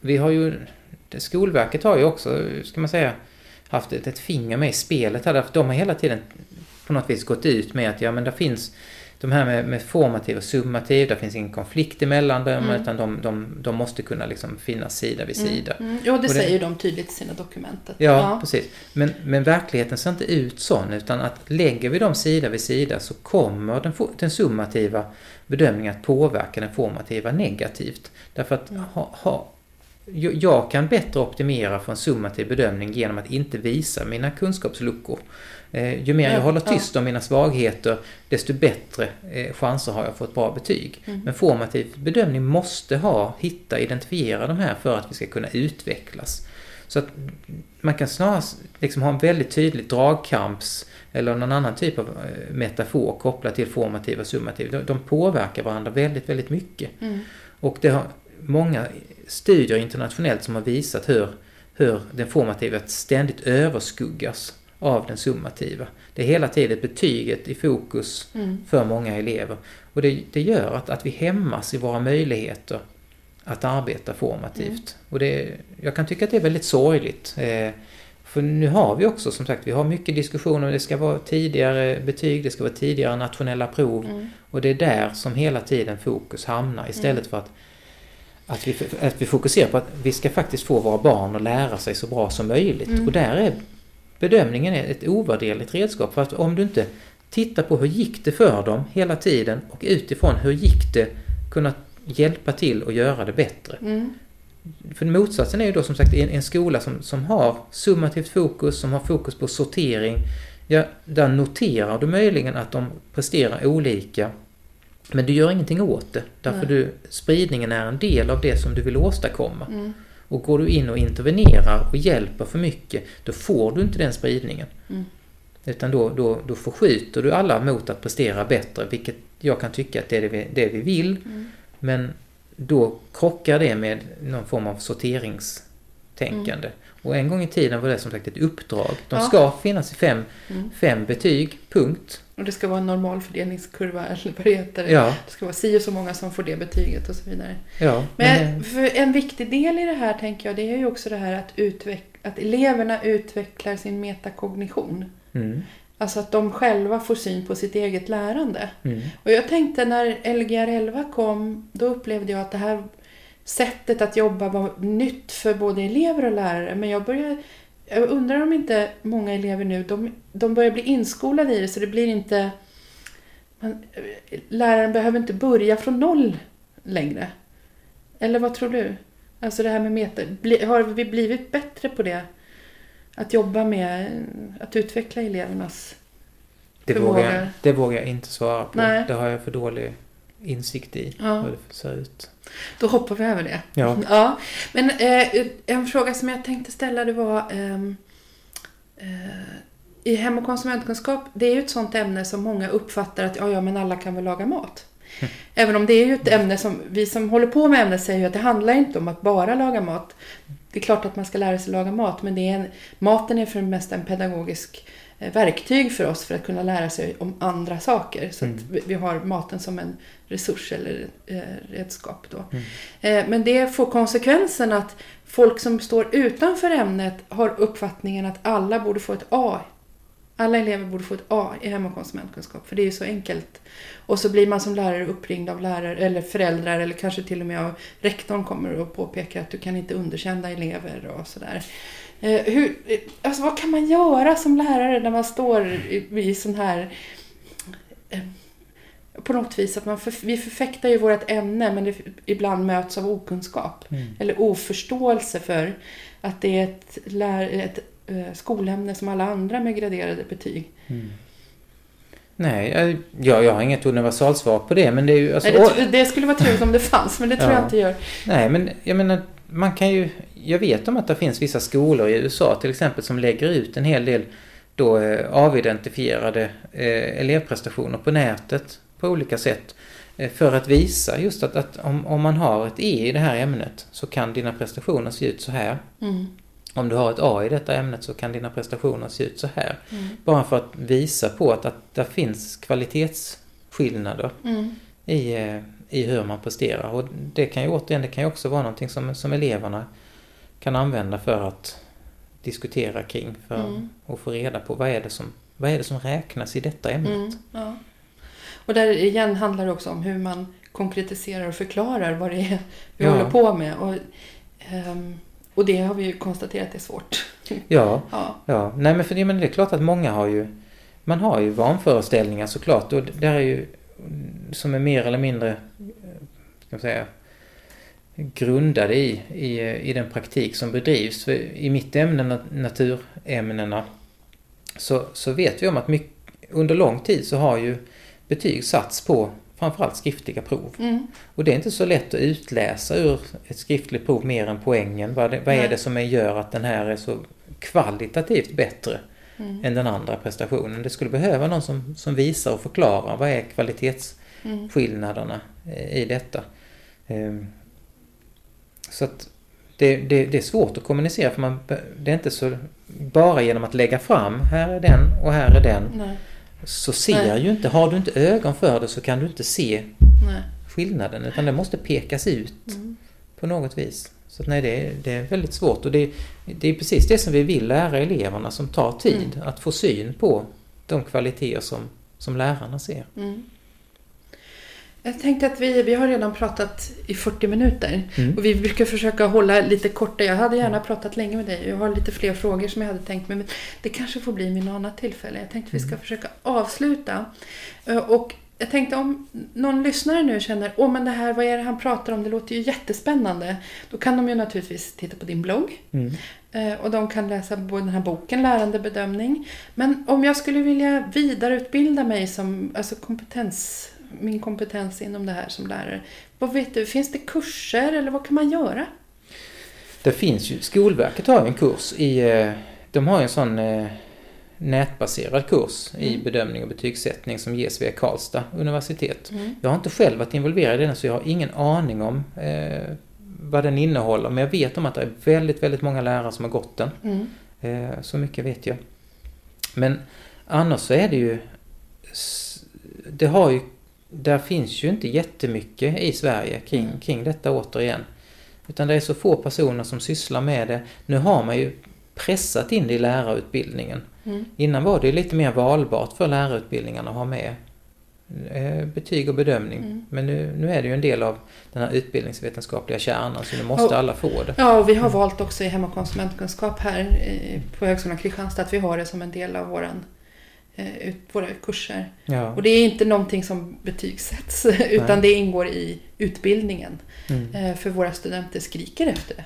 vi har ju, Skolverket har ju också, ska man säga, haft ett, ett finger med i spelet här. De har hela tiden på något vis gått ut med att ja men det finns de här med, med formativ och summativ, det finns ingen konflikt emellan dem mm. utan de, de, de måste kunna liksom finnas sida vid mm. sida. Mm. Ja, det, det säger de tydligt i sina dokument. Ja, ja, precis. Men, men verkligheten ser inte ut sån utan att lägger vi dem sida vid sida så kommer den, den summativa bedömningen att påverka den formativa negativt. Därför att ha, ha, jag kan bättre optimera för en summativ bedömning genom att inte visa mina kunskapsluckor. Eh, ju mer Ja, jag håller tyst om mina svagheter, desto bättre eh, chanser har jag att få ett bra betyg. Mm. Men formativ bedömning måste ha, hitta, identifiera de här för att vi ska kunna utvecklas. Så att man kan snarare liksom ha en väldigt tydlig dragkamps eller någon annan typ av eh, metafor kopplat till formativ och summativ. De, de påverkar varandra väldigt, väldigt mycket. Mm. Och det har många studier internationellt som har visat hur, hur den formativa ständigt överskuggas av den summativa. Det är hela tiden betyget i fokus Mm. för många elever. Och det, det gör att, att vi hämmas i våra möjligheter att arbeta formativt. Och det, jag kan tycka att det är väldigt sorgligt. Eh, för nu har vi också som sagt, vi har mycket diskussioner. Det ska vara tidigare betyg, det ska vara tidigare nationella prov. Mm. Och det är där som hela tiden fokus hamnar istället för att, att, vi, att vi fokuserar på att vi ska faktiskt få våra barn att lära sig så bra som möjligt. Mm. Och där är bedömningen är ett ovärderligt redskap. För att om du inte tittar på hur gick det för dem hela tiden och utifrån hur gick det kunna hjälpa till och göra det bättre. Mm. För motsatsen är ju då som sagt en, en skola som, som har summativt fokus, som har fokus på sortering. Ja, där noterar du möjligen att de presterar olika. Men du gör ingenting åt det. Därför Nej. du, spridningen är en del av det som du vill åstadkomma. Mm. Och går du in och intervenerar och hjälper för mycket, då får du inte den spridningen. Mm. Utan då, då, då förskjuter du alla mot att prestera bättre, vilket jag kan tycka att det är det vi, det vi vill. Mm. Men då krockar det med någon form av sorteringstänkande. Och en gång i tiden var det som sagt ett uppdrag. De Ja. ska finnas i fem, Mm. fem betyg, punkt. Och det ska vara en normal fördelningskurva eller vad det heter. Ja, Det ska vara si och så många som får det betyget och så vidare. ja. Men för en viktig del i det här tänker jag, det är ju också det här att, utveck- att eleverna utvecklar sin metakognition. mm, Alltså att de själva får syn på sitt eget lärande. mm, Och jag tänkte när Lgr 11 kom, då upplevde jag att det här sättet att jobba var nytt för både elever och lärare. Men jag börjar, jag undrar om inte många elever nu, de, de börjar bli inskolade i det så det blir inte... Man, läraren behöver inte börja från noll längre. Eller vad tror du? Alltså det här med meta, bli, har vi blivit bättre på det? Att jobba med att utveckla elevernas... det, förmåga. vågar, jag- det vågar jag inte svara på. Nej. Det har jag för dålig insikt i, Ja. hur det ser ut. Då hoppar vi över det. Ja. Ja, men eh, en fråga som jag tänkte ställa det var ehm, eh, i hem och konsumentkunskap, det är ju ett sånt ämne som många uppfattar att ja, ja, men alla kan väl laga mat. Även om det är ju ett ämne som vi som håller på med ämnet säger ju att det handlar inte om att bara laga mat. Det är klart att man ska lära sig laga mat, men det är en, maten är för det mesta en pedagogisk eh, verktyg för oss för att kunna lära sig om andra saker. Så Mm. att vi- vi har maten som en resurs eller eh, redskap då. Mm. Eh, Men det får konsekvensen att folk som står utanför ämnet har uppfattningen att alla borde få ett A. Alla elever borde få ett A i hem och konsumentkunskap, för det är ju så enkelt. Och så blir man som lärare uppringd av lärare eller föräldrar eller kanske till och med av rektorn kommer och påpekar att du kan inte underkänna elever och sådär. Eh, hur, eh, alltså vad kan man göra som lärare när man står i, i sån här eh, på något vis att man för, vi förfäktar ju vårt ämne men det ibland möts av okunskap Mm. eller oförståelse för att det är ett, lär, ett skolämne som alla andra med graderade betyg. Mm. Nej, jag, jag, har inget universalsvar på det, men det är ju... Alltså, Nej, det, det skulle vara trevligt om det fanns, men det tror Ja. jag inte gör. Nej, men jag menar, man kan ju... Jag vet om att det finns vissa skolor i USA till exempel som lägger ut en hel del då eh, avidentifierade eh, elevprestationer på nätet på olika sätt. Eh, för att visa just att, att om, om man har ett E i det här ämnet så kan dina prestationer se ut så här. Mm. Om du har ett A i detta ämnet så kan dina prestationer se ut så här. Mm. Bara för att visa på att, att det finns kvalitetsskillnader Mm. i, i hur man presterar. Och det kan ju återigen, det kan ju också vara någonting som, som eleverna kan använda för att diskutera kring för Mm. att få reda på vad är det som, vad är det som räknas i detta ämnet. Mm. Ja. Och där igen handlar det också om hur man konkretiserar och förklarar vad det är vi Ja. håller på med. Och, ehm, och det har vi ju konstaterat är svårt. Ja, Ja. ja. Nej men för det, men det är klart att många har ju man har ju vanföreställningar såklart och där är ju som är mer eller mindre ska man säga grundade i, i, i den praktik som bedrivs. För I mitt ämne, nat- naturämnena, så, så vet vi om att mycket, under lång tid så har ju betyg satts på framförallt skriftliga prov. Mm. Och det är inte så lätt att utläsa ur ett skriftligt prov mer än poängen. Vad, det, vad är det som gör att den här är så kvalitativt bättre Mm. än den andra prestationen? Det skulle behöva någon som, som visar och förklarar vad är kvalitetsskillnaderna Mm. i detta. Ehm, Så att det, det, det är svårt att kommunicera för man, det är inte så bara genom att lägga fram, här är den och här är den, Nej. så ser Nej. ju inte, har du inte ögon för det så kan du inte se Nej. skillnaden utan det måste pekas ut Mm. på något vis. Så nej, det är, det är väldigt svårt och det, det är precis det som vi vill lära eleverna som tar tid, Mm. att få syn på de kvaliteter som, som lärarna ser. Mm. Jag tänkte att vi, vi har redan pratat i 40 minuter. Mm. Och vi brukar försöka hålla lite korta. Jag hade gärna pratat länge med dig. Jag har lite fler frågor som jag hade tänkt mig. Men det kanske får bli vid något annat tillfälle. Jag tänkte att vi ska försöka avsluta. Eh, Och jag tänkte om någon lyssnare nu känner Åh men det här, vad är det han pratar om? Det låter ju jättespännande. Då kan de ju naturligtvis titta på din blogg. Mm. Eh, Och de kan läsa både den här boken, Lärande bedömning. Men om jag skulle vilja vidareutbilda mig som alltså kompetens, min kompetens inom det här som lärare. Vad vet du, finns det kurser eller vad kan man göra? Det finns ju, Skolverket har ju en kurs i, eh, de har ju en sån eh, nätbaserad kurs i Mm. bedömning och betygssättning som ges via Karlstad universitet. Mm. Jag har inte själv varit involverad i den så jag har ingen aning om eh, vad den innehåller men jag vet om att det är väldigt, väldigt många lärare som har gått den. Mm. Eh, så mycket vet jag. Men annars så är det ju... Det har ju... Där finns ju inte jättemycket i Sverige kring, Mm. kring detta återigen. Utan det är så få personer som sysslar med det. Nu har man ju pressat in det i lärarutbildningen. Mm. Innan var det lite mer valbart för lärarutbildningarna att ha med eh, betyg och bedömning. Mm. Men nu, nu är det ju en del av den här utbildningsvetenskapliga kärnan så nu måste Och- alla få det. Ja, och vi har valt också i hem och konsumentkunskap här eh, på Högskolan Kristianstad att vi har det som en del av våran, eh, våra kurser. Ja. Och det är inte någonting som betygsätts utan det ingår i utbildningen. Mm. För våra studenter skriker efter det.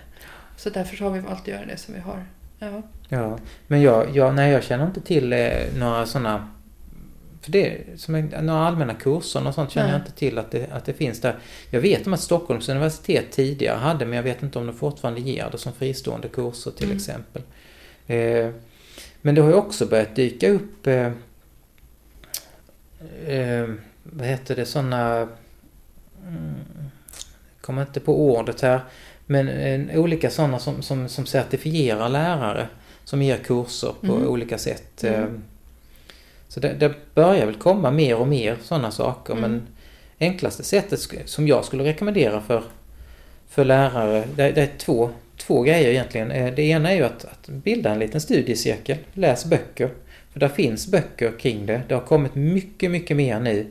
Så därför har vi valt att göra det som vi har. Ja. Ja, men jag, jag, nej, jag känner inte till eh, några sådana för det, som en, några allmänna kurser och sånt känner Nej. jag inte till att det, att det finns där. Jag vet om att Stockholms universitet tidigare hade, men jag vet inte om de fortfarande ger det som fristående kurser till Mm. exempel. Eh, men det har ju också börjat dyka upp, eh, eh, vad heter det, sådana, mm, kommer inte på ordet här, men eh, olika sådana som, som, som certifierar lärare som ger kurser på Mm. olika sätt. Mm. Eh, Så det, det börjar väl komma mer och mer sådana saker Mm. men enklaste sättet som jag skulle rekommendera för, för lärare, det, det är två, två grejer egentligen. Eh, Det ena är ju att, att bilda en liten studiecirkel, läs böcker. För där finns böcker kring det. Det har kommit mycket, mycket mer nu.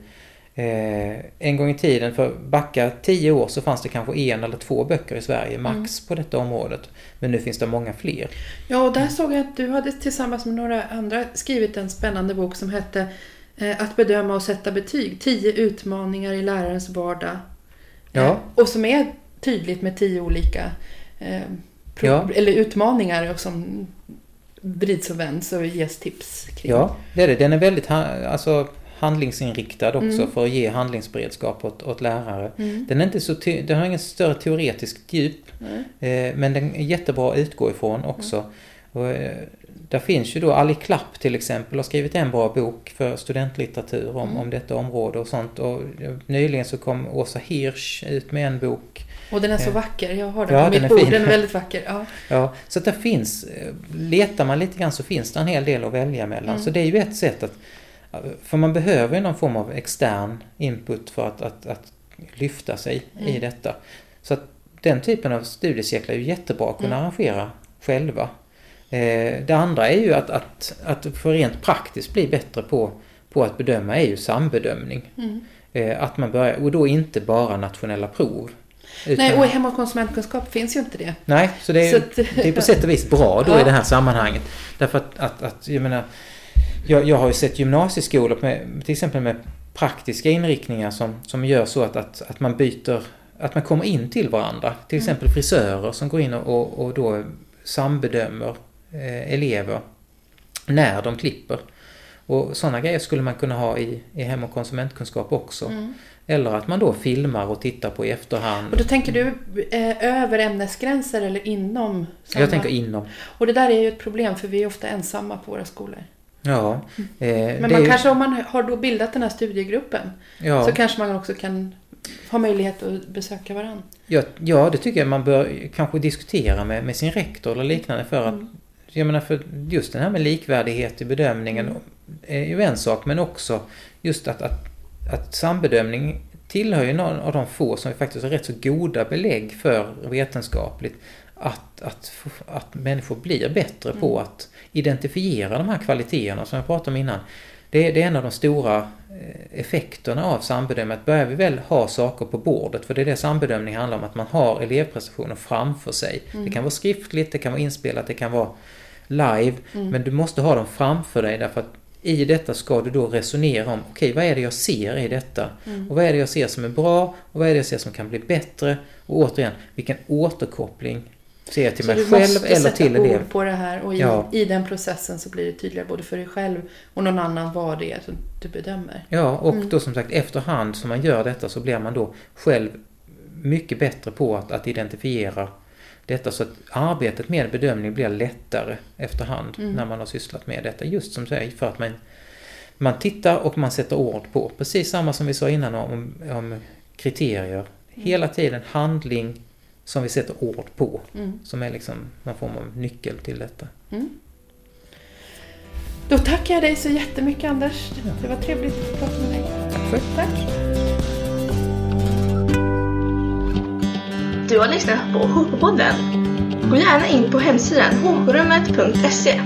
Eh, en gång i tiden, för backa tio år, så fanns det kanske en eller två böcker i Sverige max på detta området. Men nu finns det många fler. ja, och där såg jag att du hade tillsammans med några andra skrivit en spännande bok som hette eh, Att bedöma och sätta betyg. Tio utmaningar i lärarens vardag. Ja. Eh, Och som är tydligt med tio olika eh, Ja. eller utmaningar och som vrids och vänds och ges tips kring. Ja, det är det. Den är väldigt alltså, handlingsinriktad också Mm. för att ge handlingsberedskap åt, åt lärare. Mm. Den, är inte så den har ingen större teoretiskt djup, eh, men den är jättebra att utgå ifrån också. Mm. Och, eh, där finns ju då Ali Klapp till exempel har skrivit en bra bok för studentlitteratur om, Mm. om detta område och sånt. Och nyligen så kom Åsa Hirsch ut med en bok. Och den är så Eh. vacker. Jag har den Ja, på den mitt bord. fin. Den är väldigt vacker. Ja. Ja, så att det finns, eh, letar man lite grann så finns det en hel del att välja mellan. Mm. Så det är ju ett sätt att, för man behöver ju någon form av extern input för att, att, att lyfta sig i Mm. detta. Så att den typen av studiecirklar är ju jättebra att kunna Mm. arrangera själva. Eh, det andra är ju att, att, att för rent praktiskt bli bättre på, på att bedöma är ju sambedömning. Mm. Eh, att man börjar, och då inte bara nationella prov. Utan, Nej, och i hem och konsumentkunskap finns ju inte det. nej, så det är, Så att- det är på sätt och vis bra då Ja. i det här sammanhanget. Därför att, att, att jag menar, jag, jag har ju sett gymnasieskolor med, till exempel med praktiska inriktningar som, som gör så att, att, att man byter, att man kommer in till varandra. Till Mm. exempel frisörer som går in och, och, och då sambedömer eh, elever när de klipper. Och sådana grejer skulle man kunna ha i, i hem och konsumentkunskap också. Mm. Eller att man då filmar och tittar på i efterhand. Och då tänker du eh, över ämnesgränser eller inom? samma- Jag tänker inom. Och det där är ju ett problem för vi är ofta ensamma på våra skolor. Ja. Eh, Men man är kanske om man har då bildat den här studiegruppen ja. så kanske man också kan ha möjlighet att besöka varandra. Ja, ja, det tycker jag man bör kanske diskutera med, med sin rektor eller liknande för att Mm. Jag menar för just det här med likvärdighet i bedömningen Mm. är ju en sak men också just att, att, att sambedömning tillhör ju någon av de få som faktiskt har rätt så goda belägg för vetenskapligt att, att, att människor blir bättre på Mm. att identifiera de här kvaliteterna som jag pratade om innan. Det, är- det är en av de stora eh, effekterna av sambedömning. Att börjar vi väl ha saker på bordet, för det är det sambedömning handlar om, att man har elevprestationer framför sig. Mm. Det kan vara skriftligt, det kan vara inspelat, det kan vara live, Mm. men du måste ha dem framför dig därför att i detta ska du då resonera om, okej vad är det jag ser i detta? Mm. Och vad är det jag ser som är bra? Och vad är det jag ser som kan bli bättre? Och återigen, vilken återkoppling ser jag till Så mig du själv eller till elev? på det här och i, Ja. i den processen så blir det tydligare både för dig själv och någon annan vad det är som du bedömer. Ja, och Mm. då som sagt efterhand som man gör detta så blir man då själv mycket bättre på att, att identifiera detta så att arbetet med bedömning blir lättare efterhand Mm. när man har sysslat med detta. Just som säger för att man, man tittar och man sätter ord på. Precis samma som vi sa innan om, om kriterier. Mm. Hela tiden handling som vi sätter ord på. Mm. Som är liksom någon form av nyckel till detta. Mm. Då tackar jag dig så jättemycket Anders. Ja. Det var trevligt att prata med dig. Tack själv. Tack. Du har lyssnat på HK-podden. Gå gärna in på hemsidan hkrummet.se